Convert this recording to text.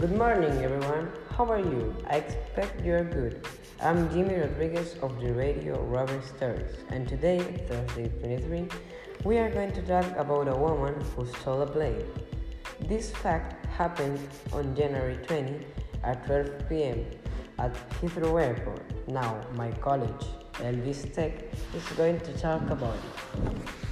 Good morning, everyone. How are you? I expect you're good. I'm Jimmy Rodriguez of the radio Robin Stories, and today, Thursday 23, we are going to talk about a woman who stole a plane. This fact happened on January 20 at 12 p.m. at Heathrow Airport. Now, my college, Elvis Tech, is going to talk about it.